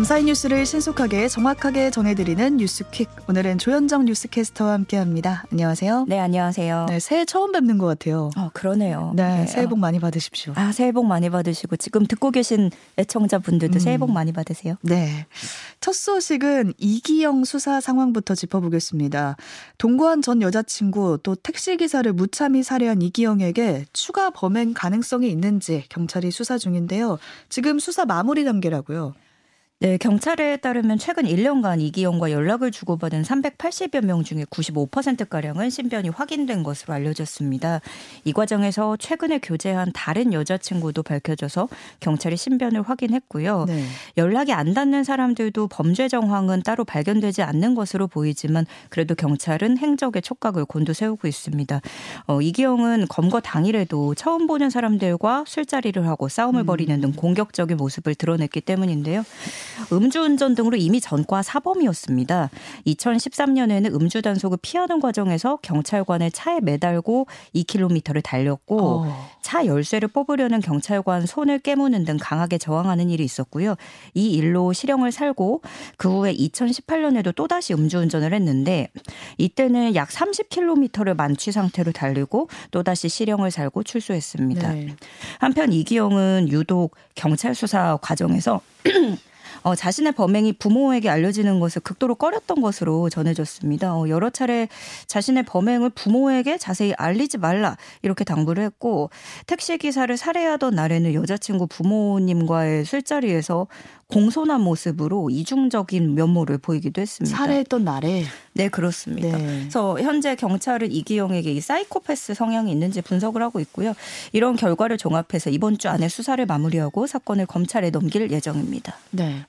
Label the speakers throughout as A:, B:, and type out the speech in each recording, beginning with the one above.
A: 감사의 뉴스를 신속하게 정확하게 전해드리는 뉴스퀵. 오늘은 조현정 뉴스캐스터와 함께합니다. 안녕하세요.
B: 네, 안녕하세요.
A: 네, 새해 처음 뵙는 것 같아요.
B: 어, 그러네요.
A: 네, 네, 새해 복 많이 받으십시오.
B: 아, 새해 복 많이 받으시고 지금 듣고 계신 애청자분들도 음. 새해 복 많이 받으세요.
A: 네. 첫 소식은 이기영 수사 상황부터 짚어보겠습니다. 동거한 전 여자친구 또 택시기사를 무참히 살해한 이기영에게 추가 범행 가능성이 있는지 경찰이 수사 중인데요. 지금 수사 마무리 단계라고요.
B: 네, 경찰에 따르면 최근 1년간 이기영과 연락을 주고받은 380여 명 중에 95%가량은 신변이 확인된 것으로 알려졌습니다. 이 과정에서 최근에 교제한 다른 여자친구도 밝혀져서 경찰이 신변을 확인했고요. 네. 연락이 안 닿는 사람들도 범죄 정황은 따로 발견되지 않는 것으로 보이지만 그래도 경찰은 행적의 촉각을 곤두세우고 있습니다. 어, 이기영은 검거 당일에도 처음 보는 사람들과 술자리를 하고 싸움을 음. 벌이는 등 공격적인 모습을 드러냈기 때문인데요. 음주운전 등으로 이미 전과 사범이었습니다. 2013년에는 음주 단속을 피하는 과정에서 경찰관의 차에 매달고 2km를 달렸고 어. 차 열쇠를 뽑으려는 경찰관 손을 깨무는 등 강하게 저항하는 일이 있었고요. 이 일로 실형을 살고 그 후에 2018년에도 또다시 음주운전을 했는데 이때는 약 30km를 만취 상태로 달리고 또다시 실형을 살고 출소했습니다. 네. 한편 이기영은 유독 경찰 수사 과정에서 어, 자신의 범행이 부모에게 알려지는 것을 극도로 꺼렸던 것으로 전해졌습니다. 어, 여러 차례 자신의 범행을 부모에게 자세히 알리지 말라 이렇게 당부를 했고 택시 기사를 살해하던 날에는 여자친구 부모님과의 술자리에서 공손한 모습으로 이중적인 면모를 보이기도 했습니다.
A: 살해했던 날에
B: 네 그렇습니다. 네. 그래서 현재 경찰은 이기영에게 이 사이코패스 성향이 있는지 분석을 하고 있고요. 이런 결과를 종합해서 이번 주 안에 수사를 마무리하고 사건을 검찰에 넘길 예정입니다.
A: 네.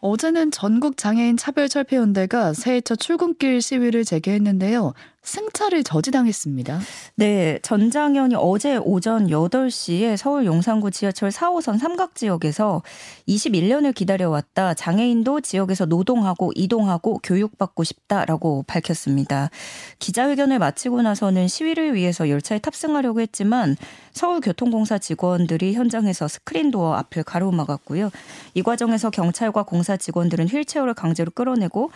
A: 어제는 전국 장애인 차별 철폐 연대가 새해 첫 출근길 시위를 재개했는데요. 승차를 저지당했습니다.
B: 네, 전장현이 어제 오전 8시에 서울 용산구 지하철 4호선 삼각 지역에서 21년을 기다려왔다. 장애인도 지역에서 노동하고 이동하고 교육받고 싶다라고 밝혔습니다. 기자회견을 마치고 나서는 시위를 위해서 열차에 탑승하려고 했지만 서울교통공사 직원들이 현장에서 스크린도어 앞을 가로막았고요. 이 과정에서 경찰과 공사 직원들은 휠체어를 강제로 끌어내고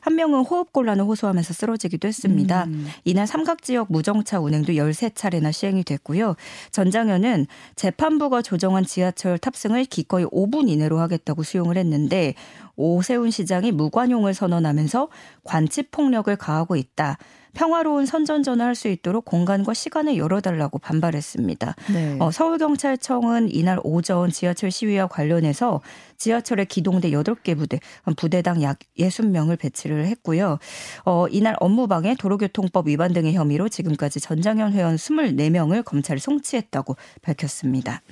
B: 한 명은 호흡곤란을 호소하면서 쓰러지기도 했습니다. 음. 이날 삼각지역 무정차 운행도 13차례나 시행이 됐고요. 전장현은 재판부가 조정한 지하철 탑승을 기꺼이 5분 이내로 하겠다고 수용을 했는데 오세훈 시장이 무관용을 선언하면서 관치 폭력을 가하고 있다. 평화로운 선전전을 할 수 있도록 공간과 시간을 열어달라고 반발했습니다. 네. 어, 서울경찰청은 이날 오전 지하철 시위와 관련해서 지하철에 기동대 8개 부대, 부대당 약 60명을 배치를 했고요. 어, 이날 업무방해 도로교통법 위반 등의 혐의로 지금까지 전장현 회원 24명을 검찰에 송치했다고 밝혔습니다.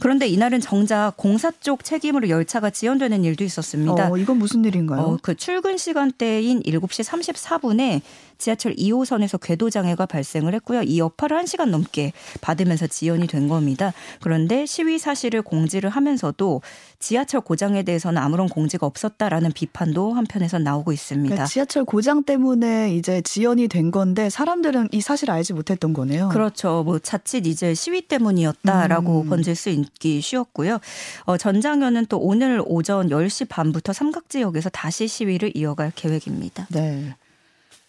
B: 그런데 이날은 정작 공사 쪽 책임으로 열차가 지연되는 일도 있었습니다.
A: 어, 이건 무슨 일인가요? 어,
B: 그 출근 시간대인 7시 34분에 지하철 2호선에서 궤도 장애가 발생을 했고요. 이 여파를 1시간 넘게 받으면서 지연이 된 겁니다. 그런데 시위 사실을 공지를 하면서도 지하철 고장에 대해서는 아무런 공지가 없었다라는 비판도 한편에서 나오고 있습니다. 그러니까
A: 지하철 고장 때문에 이제 지연이 된 건데 사람들은 이 사실을 알지 못했던 거네요.
B: 그렇죠. 뭐 자칫 이제 시위 때문이었다라고 음. 번질 수 있기 쉬웠고요. 어, 전장현은 또 오늘 오전 10시 반부터 삼각지역에서 다시 시위를 이어갈 계획입니다.
A: 네.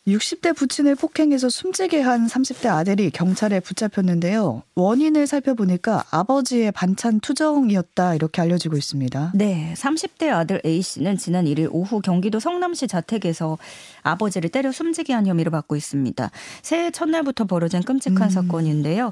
A: 60대 부친을 폭행해서 숨지게 한 30대 아들이 경찰에 붙잡혔는데요. 원인을 살펴보니까 아버지의 반찬 투정이었다 이렇게 알려지고 있습니다.
B: 네, 30대 아들 A 씨는 지난 1일 오후 경기도 성남시 자택에서 아버지를 때려 숨지게 한 혐의를 받고 있습니다. 새해 첫날부터 벌어진 끔찍한 음. 사건인데요.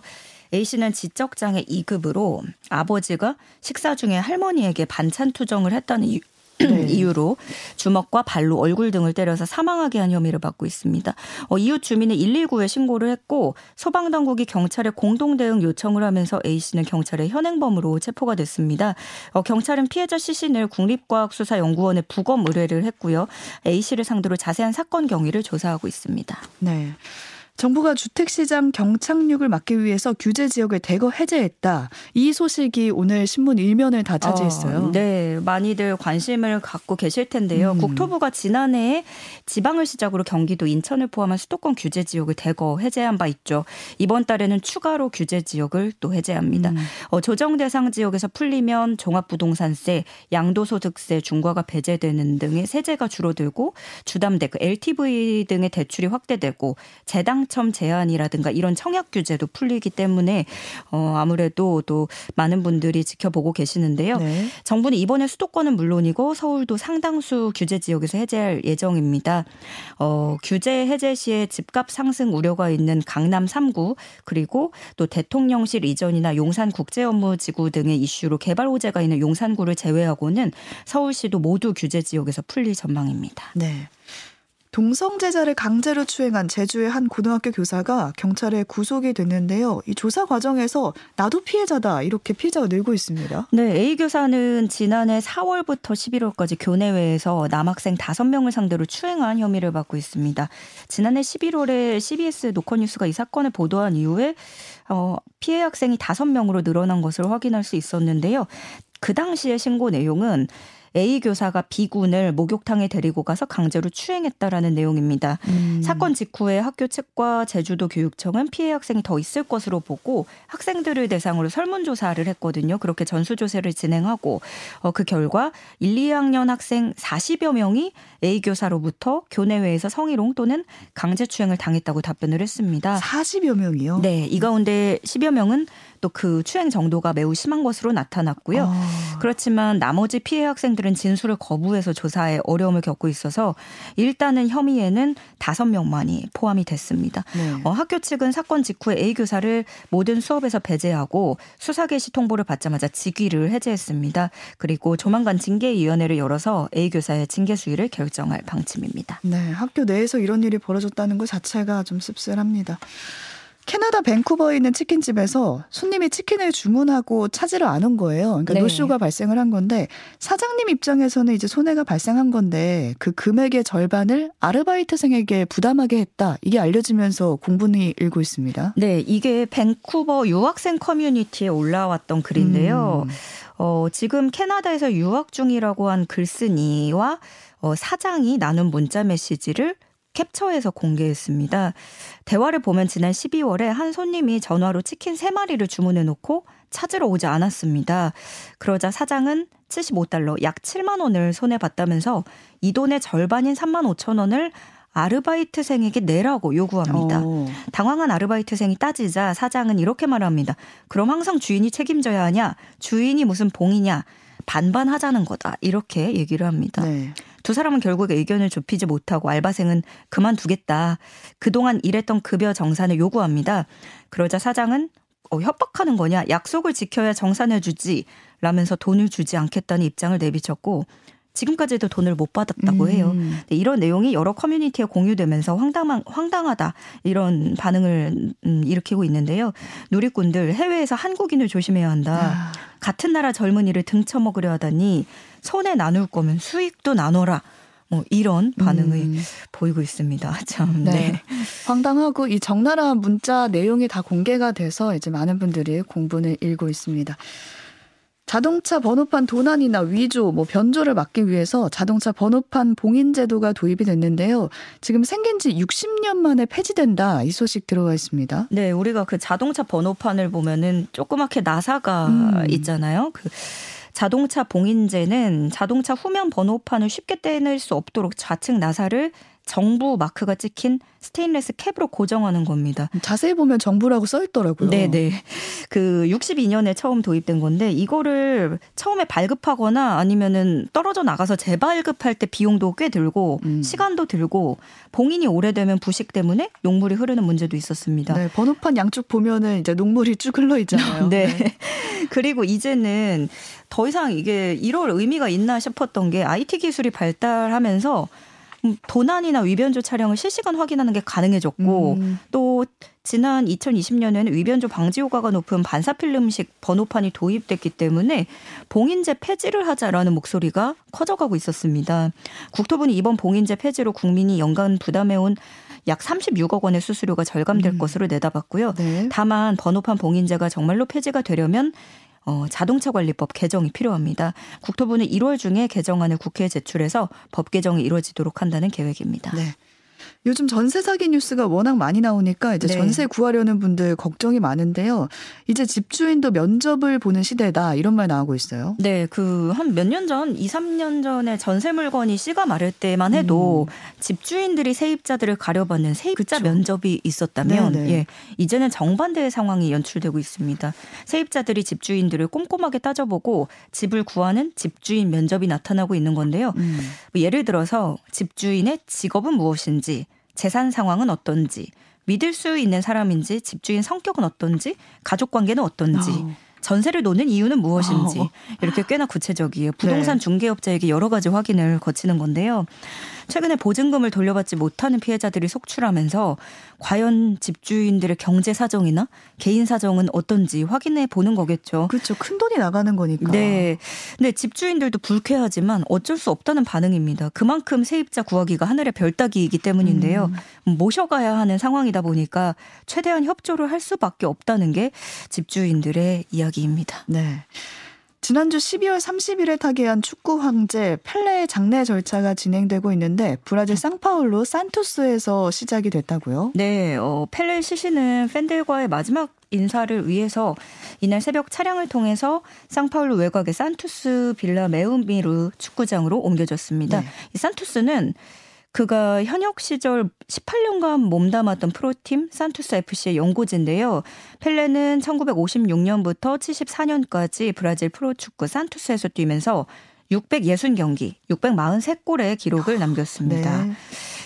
B: A 씨는 지적장애 2급으로 아버지가 식사 중에 할머니에게 반찬 투정을 했다는 이유, 네. 이유로 주먹과 발로 얼굴 등을 때려서 사망하게 한 혐의를 받고 있습니다. 어, 이웃 주민은 119에 신고를 했고 소방 당국이 경찰에 공동 대응 요청을 하면서 A 씨는 경찰의 현행범으로 체포가 됐습니다. 어, 경찰은 피해자 시신을 국립과학수사연구원에 부검 의뢰를 했고요. A 씨를 상대로 자세한 사건 경위를 조사하고 있습니다.
A: 네. 정부가 주택시장 경착륙을 막기 위해서 규제 지역을 대거 해제했다. 이 소식이 오늘 신문 일면을 다 차지했어요.
B: 어, 네, 많이들 관심을 갖고 계실 텐데요. 음. 국토부가 지난해 지방을 시작으로 경기도, 인천을 포함한 수도권 규제 지역을 대거 해제한 바 있죠. 이번 달에는 추가로 규제 지역을 또 해제합니다. 음. 어, 조정 대상 지역에서 풀리면 종합부동산세, 양도소득세 중과가 배제되는 등의 세제가 줄어들고 주담대, 그 LTV 등의 대출이 확대되고 재당 당첨 제한이라든가 이런 청약 규제도 풀리기 때문에 어 아무래도 또 많은 분들이 지켜보고 계시는데요. 네. 정부는 이번에 수도권은 물론이고 서울도 상당수 규제 지역에서 해제할 예정입니다. 어 규제 해제 시에 집값 상승 우려가 있는 강남 3구 그리고 또 대통령실 이전이나 용산 국제업무지구 등의 이슈로 개발 호재가 있는 용산구를 제외하고는 서울시도 모두 규제 지역에서 풀릴 전망입니다.
A: 네. 동성제자를 강제로 추행한 제주의 한 고등학교 교사가 경찰에 구속이 됐는데요. 이 조사 과정에서 나도 피해자다 이렇게 피해자가 늘고 있습니다.
B: 네, A 교사는 지난해 4월부터 11월까지 교내외에서 남학생 5명을 상대로 추행한 혐의를 받고 있습니다. 지난해 11월에 CBS 노컷뉴스가 이 사건을 보도한 이후에 어, 피해 학생이 5명으로 늘어난 것을 확인할 수 있었는데요. 그 당시의 신고 내용은 A 교사가 B군을 목욕탕에 데리고 가서 강제로 추행했다라는 내용입니다. 음. 사건 직후에 학교 측과 제주도 교육청은 피해 학생이 더 있을 것으로 보고 학생들을 대상으로 설문조사를 했거든요. 그렇게 전수조사를 진행하고 어, 그 결과 1, 2학년 학생 40여 명이 A 교사로부터 교내외에서 성희롱 또는 강제추행을 당했다고 답변을 했습니다.
A: 40여 명이요?
B: 네. 이 가운데 10여 명은 또 그 추행 정도가 매우 심한 것으로 나타났고요. 아. 그렇지만 나머지 피해 학생들은 진술을 거부해서 조사에 어려움을 겪고 있어서 일단은 혐의에는 다섯 명만이 포함이 됐습니다. 네. 어, 학교 측은 사건 직후에 A 교사를 모든 수업에서 배제하고 수사 개시 통보를 받자마자 직위를 해제했습니다. 그리고 조만간 징계위원회를 열어서 A 교사의 징계 수위를 결정할 방침입니다.
A: 네, 학교 내에서 이런 일이 벌어졌다는 것 자체가 좀 씁쓸합니다. 캐나다 밴쿠버에 있는 치킨집에서 손님이 치킨을 주문하고 찾으러 안온 거예요. 그러니까 네. 노쇼가 발생을 한 건데 사장님 입장에서는 이제 손해가 발생한 건데 그 금액의 절반을 아르바이트생에게 부담하게 했다. 이게 알려지면서 공분이 일고 있습니다.
B: 네, 이게 밴쿠버 유학생 커뮤니티에 올라왔던 글인데요. 음. 어, 지금 캐나다에서 유학 중이라고 한 글쓴이와 어, 사장이 나눈 문자 메시지를 캡처해서 공개했습니다. 대화를 보면 지난 12월에 한 손님이 전화로 치킨 3마리를 주문해 놓고 찾으러 오지 않았습니다. 그러자 사장은 75달러 약 7만 원을 손해 봤다면서 이 돈의 절반인 3만 5천 원을 아르바이트생에게 내라고 요구합니다. 오. 당황한 아르바이트생이 따지자 사장은 이렇게 말합니다. 그럼 항상 주인이 책임져야 하냐? 주인이 무슨 봉이냐? 반반 하자는 거다. 이렇게 얘기를 합니다. 네. 두 사람은 결국 의견을 좁히지 못하고 알바생은 그만두겠다. 그동안 일했던 급여 정산을 요구합니다. 그러자 사장은 어, 협박하는 거냐? 약속을 지켜야 정산해 주지. 라면서 돈을 주지 않겠다는 입장을 내비쳤고 지금까지도 돈을 못 받았다고 음. 해요. 음. 이런 내용이 여러 커뮤니티에 공유되면서 황당한 황당하다 이런 반응을 음, 일으키고 있는데요. 누리꾼들 해외에서 한국인을 조심해야 한다. 아. 같은 나라 젊은이를 등쳐먹으려 하다니 손에 나눌 거면 수익도 나눠라. 뭐 이런 반응을 음. 보이고 있습니다. 참. 네. 네.
A: 황당하고 이 적나라한 문자 내용이 다 공개가 돼서 이제 많은 분들이 공분을 일고 있습니다. 자동차 번호판 도난이나 위조, 뭐 변조를 막기 위해서 자동차 번호판 봉인 제도가 도입이 됐는데요. 지금 생긴 지 60년 만에 폐지된다. 이 소식 들어와 있습니다.
B: 네, 우리가 그 자동차 번호판을 보면은 조그맣게 나사가 음. 있잖아요. 그 자동차 봉인제는 자동차 후면 번호판을 쉽게 떼낼 수 없도록 좌측 나사를 정부 마크가 찍힌 스테인레스 캡으로 고정하는 겁니다.
A: 자세히 보면 정부라고 써 있더라고요.
B: 네, 네. 그 62년에 처음 도입된 건데 이거를 처음에 발급하거나 아니면은 떨어져 나가서 재발급할 때 비용도 꽤 들고 음. 시간도 들고 봉인이 오래되면 부식 때문에 녹물이 흐르는 문제도 있었습니다.
A: 네, 번호판 양쪽 보면은 이제 녹물이 쭉 흘러 있잖아요.
B: 네. 네. 그리고 이제는 더 이상 이게 이럴 의미가 있나 싶었던 게 IT 기술이 발달하면서 음, 도난이나 위변조 차량을 실시간 확인하는 게 가능해졌고 음. 또 지난 2020년에는 위변조 방지 효과가 높은 반사 필름식 번호판이 도입됐기 때문에 봉인제 폐지를 하자라는 목소리가 커져가고 있었습니다. 국토부는 이번 봉인제 폐지로 국민이 연간 부담해온 약 36억 원의 수수료가 절감될 음. 것으로 내다봤고요. 네. 다만 번호판 봉인제가 정말로 폐지가 되려면 어, 자동차 관리법 개정이 필요합니다. 국토부는 1월 중에 개정안을 국회에 제출해서 법 개정이 이루어지도록 한다는 계획입니다. 네.
A: 요즘 전세 사기 뉴스가 워낙 많이 나오니까 이제 네. 전세 구하려는 분들 걱정이 많은데요. 이제 집주인도 면접을 보는 시대다 이런 말 나오고 있어요.
B: 네, 그 한 몇 년 전, 2, 3년 전에 전세 물건이 씨가 마를 때만 해도 음. 집주인들이 세입자들을 가려받는 세입자 그쵸. 면접이 있었다면 네네. 네. 예, 이제는 정반대의 상황이 연출되고 있습니다. 세입자들이 집주인들을 꼼꼼하게 따져보고 집을 구하는 집주인 면접이 나타나고 있는 건데요. 음. 뭐 예를 들어서 집주인의 직업은 무엇인지 재산 상황은 어떤지, 믿을 수 있는 사람인지, 집주인 성격은 어떤지, 가족 관계는 어떤지, 어. 전세를 놓는 이유는 무엇인지 어. 이렇게 꽤나 구체적이에요. 부동산 네. 중개업자에게 여러 가지 확인을 거치는 건데요. 최근에 보증금을 돌려받지 못하는 피해자들이 속출하면서 과연 집주인들의 경제 사정이나 개인 사정은 어떤지 확인해 보는 거겠죠.
A: 그렇죠. 큰 돈이 나가는 거니까.
B: 네. 근데 집주인들도 불쾌하지만 어쩔 수 없다는 반응입니다. 그만큼 세입자 구하기가 하늘의 별따기이기 때문인데요. 음. 모셔가야 하는 상황이다 보니까 최대한 협조를 할 수밖에 없다는 게 집주인들의 이야기입니다.
A: 네. 지난주 12월 30일에 타계한 축구 황제 펠레의 장례 절차가 진행되고 있는데 브라질 상파울로 산토스에서 시작이 됐다고요?
B: 네, 어, 펠레 시신은 팬들과의 마지막 인사를 위해서 이날 새벽 차량을 통해서 상파울루 외곽의 산투스 빌라 메우미르 축구장으로 옮겨졌습니다. 네. 이 산투스는 그가 현역 시절 18년간 몸담았던 프로팀 산투스 FC의 연고지인데요. 펠레는 1956년부터 74년까지 브라질 프로축구 산투스에서 뛰면서 660경기, 643골의 기록을 남겼습니다. 네.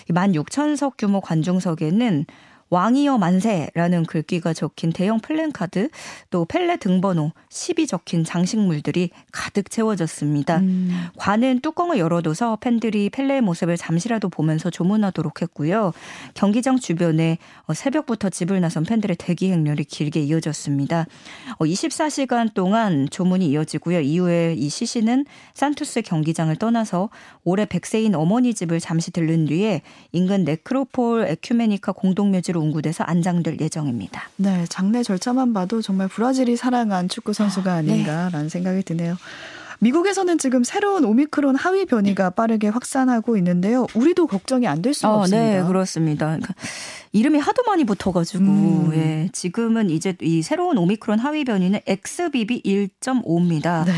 B: 16,000석 규모 관중석에는 왕이여 만세라는 글귀가 적힌 대형 플랜카드 또 펠레 등번호 10이 적힌 장식물들이 가득 채워졌습니다. 음. 관은 뚜껑을 열어둬서 팬들이 펠레의 모습을 잠시라도 보면서 조문하도록 했고요. 경기장 주변에 어, 새벽부터 집을 나선 팬들의 대기 행렬이 길게 이어졌습니다. 24시간 어, 동안 조문이 이어지고요. 이후에 이 시신은 산투스 경기장을 떠나서 올해 백세인 어머니 집을 잠시 들른 뒤에 인근 네크로폴 에큐메니카 공동묘지로 운구돼서 안장될 예정입니다.
A: 네, 장례 절차만 봐도 정말 브라질이 사랑한 축구 선수가 아, 네. 아닌가라는 네. 생각이 드네요. 미국에서는 지금 새로운 오미크론 하위 변이가 빠르게 확산하고 있는데요. 우리도 걱정이 안 될 수가 어, 없습니다.
B: 네, 그렇습니다. 그러니까 이름이 하도 많이 붙어가지고 음. 예, 지금은 이제 이 새로운 오미크론 하위 변이는 XBB 1.5입니다. 네.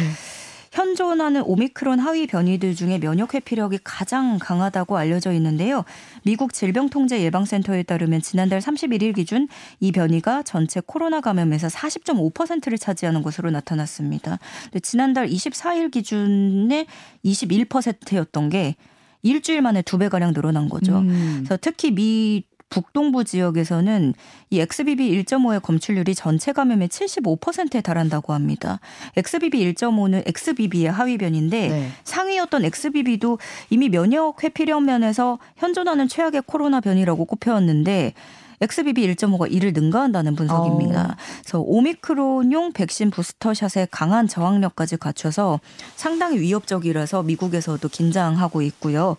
B: 현존하는 오미크론 하위 변이들 중에 면역 회피력이 가장 강하다고 알려져 있는데요. 미국 질병통제예방센터에 따르면 지난달 31일 기준 이 변이가 전체 코로나 감염에서 40.5%를 차지하는 것으로 나타났습니다. 지난달 24일 기준에 21%였던 게 일주일 만에 두 배가량 늘어난 거죠. 음. 그래서 특히 미 북동부 지역에서는 이 XBB 1.5의 검출률이 전체 감염의 75%에 달한다고 합니다. XBB 1.5는 XBB의 하위 변인데 네. 상위였던 XBB도 이미 면역 회피력 면에서 현존하는 최악의 코로나 변이라고 꼽혀왔는데 XBB 1.5가 이를 능가한다는 분석입니다. 어. 그래서 오미크론용 백신 부스터샷의 강한 저항력까지 갖춰서 상당히 위협적이라서 미국에서도 긴장하고 있고요.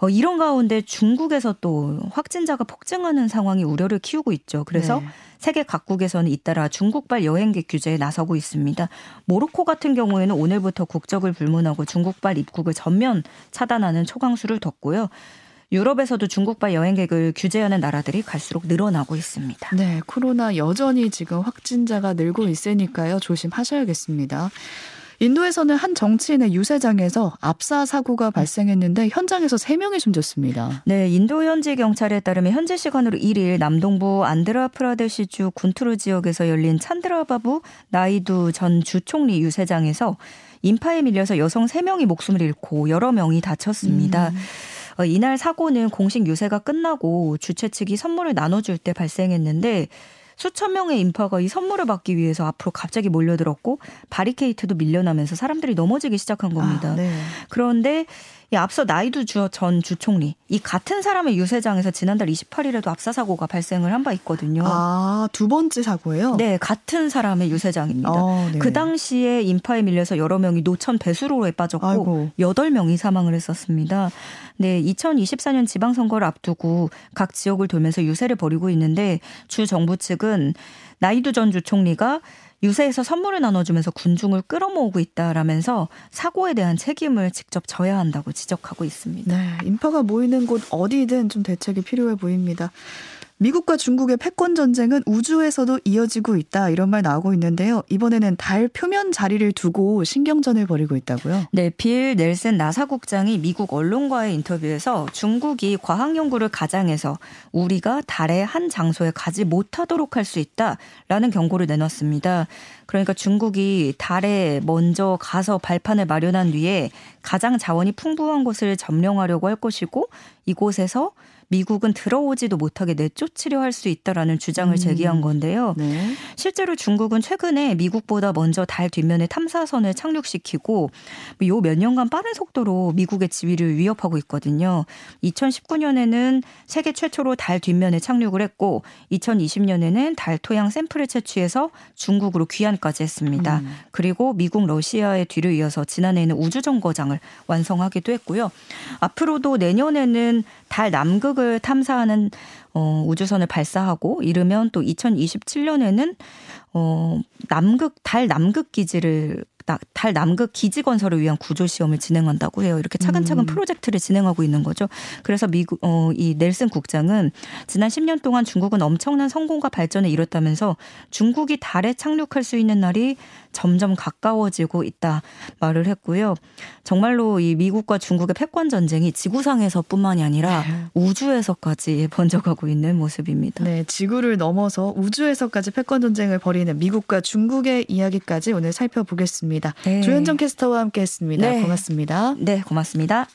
B: 어, 이런 가운데 중국에서 또 확진자가 폭증하는 상황이 우려를 키우고 있죠. 그래서 네. 세계 각국에서는 잇따라 중국발 여행객 규제에 나서고 있습니다. 모로코 같은 경우에는 오늘부터 국적을 불문하고 중국발 입국을 전면 차단하는 초강수를 뒀고요. 유럽에서도 중국발 여행객을 규제하는 나라들이 갈수록 늘어나고 있습니다.
A: 네, 코로나 여전히 지금 확진자가 늘고 있으니까요. 조심하셔야겠습니다. 인도에서는 한 정치인의 유세장에서 압사 사고가 발생했는데 현장에서 3명이 숨졌습니다.
B: 네, 인도 현지 경찰에 따르면 현지 시간으로 1일 남동부 안드라프라데시주 군투르 지역에서 열린 찬드라바부 나이두 전 주총리 유세장에서 인파에 밀려서 여성 3명이 목숨을 잃고 여러 명이 다쳤습니다. 음. 어, 이날 사고는 공식 유세가 끝나고 주최 측이 선물을 나눠줄 때 발생했는데 수천 명의 인파가 이 선물을 받기 위해서 앞으로 갑자기 몰려들었고 바리케이트도 밀려나면서 사람들이 넘어지기 시작한 겁니다. 아, 네. 그런데 이 앞서 나이두 전 주총리 이 같은 사람의 유세장에서 지난달 28일에도 압사 사고가 발생을 한 바 있거든요.
A: 아, 두 번째 사고예요?
B: 네, 같은 사람의 유세장입니다. 어, 네. 그 당시에 인파에 밀려서 여러 명이 노천 배수로에 빠졌고 여덟 명이 사망을 했었습니다. 네, 2024년 지방선거를 앞두고 각 지역을 돌면서 유세를 벌이고 있는데 주 정부 측은 나이두 전 주총리가 유세에서 선물을 나눠주면서 군중을 끌어모으고 있다라면서 사고에 대한 책임을 직접 져야 한다고 지적하고 있습니다.
A: 네, 인파가 모이는 곳 어디든 좀 대책이 필요해 보입니다. 미국과 중국의 패권 전쟁은 우주에서도 이어지고 있다 이런 말 나오고 있는데요. 이번에는 달 표면 자리를 두고 신경전을 벌이고 있다고요?
B: 네, 빌 넬슨 나사 국장이 미국 언론과의 인터뷰에서 중국이 과학 연구를 가장해서 우리가 달의 한 장소에 가지 못하도록 할 수 있다라는 경고를 내놨습니다. 그러니까 중국이 달에 먼저 가서 발판을 마련한 뒤에 가장 자원이 풍부한 곳을 점령하려고 할 것이고 이곳에서 미국은 들어오지도 못하게 내쫓으려 할 수 있다라는 주장을 음. 제기한 건데요. 네. 실제로 중국은 최근에 미국보다 먼저 달 뒷면에 탐사선을 착륙시키고 요 몇 년간 빠른 속도로 미국의 지위를 위협하고 있거든요. 2019년에는 세계 최초로 달 뒷면에 착륙을 했고 2020년에는 달 토양 샘플을 채취해서 중국으로 귀환까지 했습니다. 음. 그리고 미국 러시아의 뒤를 이어서 지난해에는 우주정거장을 완성하기도 했고요. 앞으로도 내년에는 달 남극 태양을 탐사하는 어, 우주선을 발사하고 이르면 또 2027년에는 어, 남극 달 남극 기지를 달 남극 기지 건설을 위한 구조 시험을 진행한다고 해요. 이렇게 차근차근 음. 프로젝트를 진행하고 있는 거죠. 그래서 미국 어, 이 넬슨 국장은 지난 10년 동안 중국은 엄청난 성공과 발전을 이뤘다면서 중국이 달에 착륙할 수 있는 날이 점점 가까워지고 있다 말을 했고요. 정말로 이 미국과 중국의 패권 전쟁이 지구상에서뿐만이 아니라 네. 우주에서까지 번져가고 있는 모습입니다.
A: 네, 지구를 넘어서 우주에서까지 패권 전쟁을 벌이는 미국과 중국의 이야기까지 오늘 살펴보겠 습니다. 네. 조현정 캐스터와 함께했습니다. 네. 고맙습니다.
B: 네, 고맙습니다.